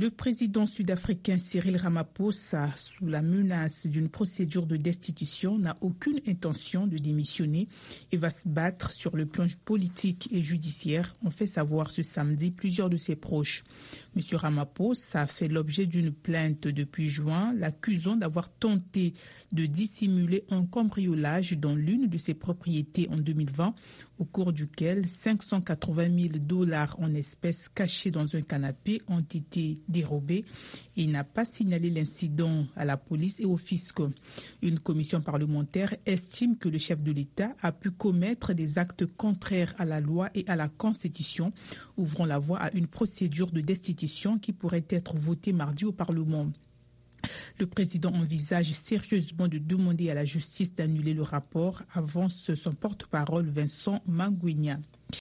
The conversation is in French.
Le président sud-africain Cyril Ramaphosa, sous la menace d'une procédure de destitution, n'a aucune intention de démissionner et va se battre sur le plan politique et judiciaire, ont fait savoir ce samedi plusieurs de ses proches. M. Ramaphosa a fait l'objet d'une plainte depuis juin, l'accusant d'avoir tenté de dissimuler un cambriolage dans l'une de ses propriétés en 2020, au cours duquel 580 000 dollars en espèces cachés dans un canapé ont été dérobés. Il n'a pas signalé l'incident à la police et au fisc. Une commission parlementaire estime que le chef de l'État a pu commettre des actes contraires à la loi et à la Constitution, ouvrant la voie à une procédure de destitution qui pourrait être votée mardi au Parlement. Le président envisage sérieusement de demander à la justice d'annuler le rapport, avance son porte-parole Vincent Manguigna.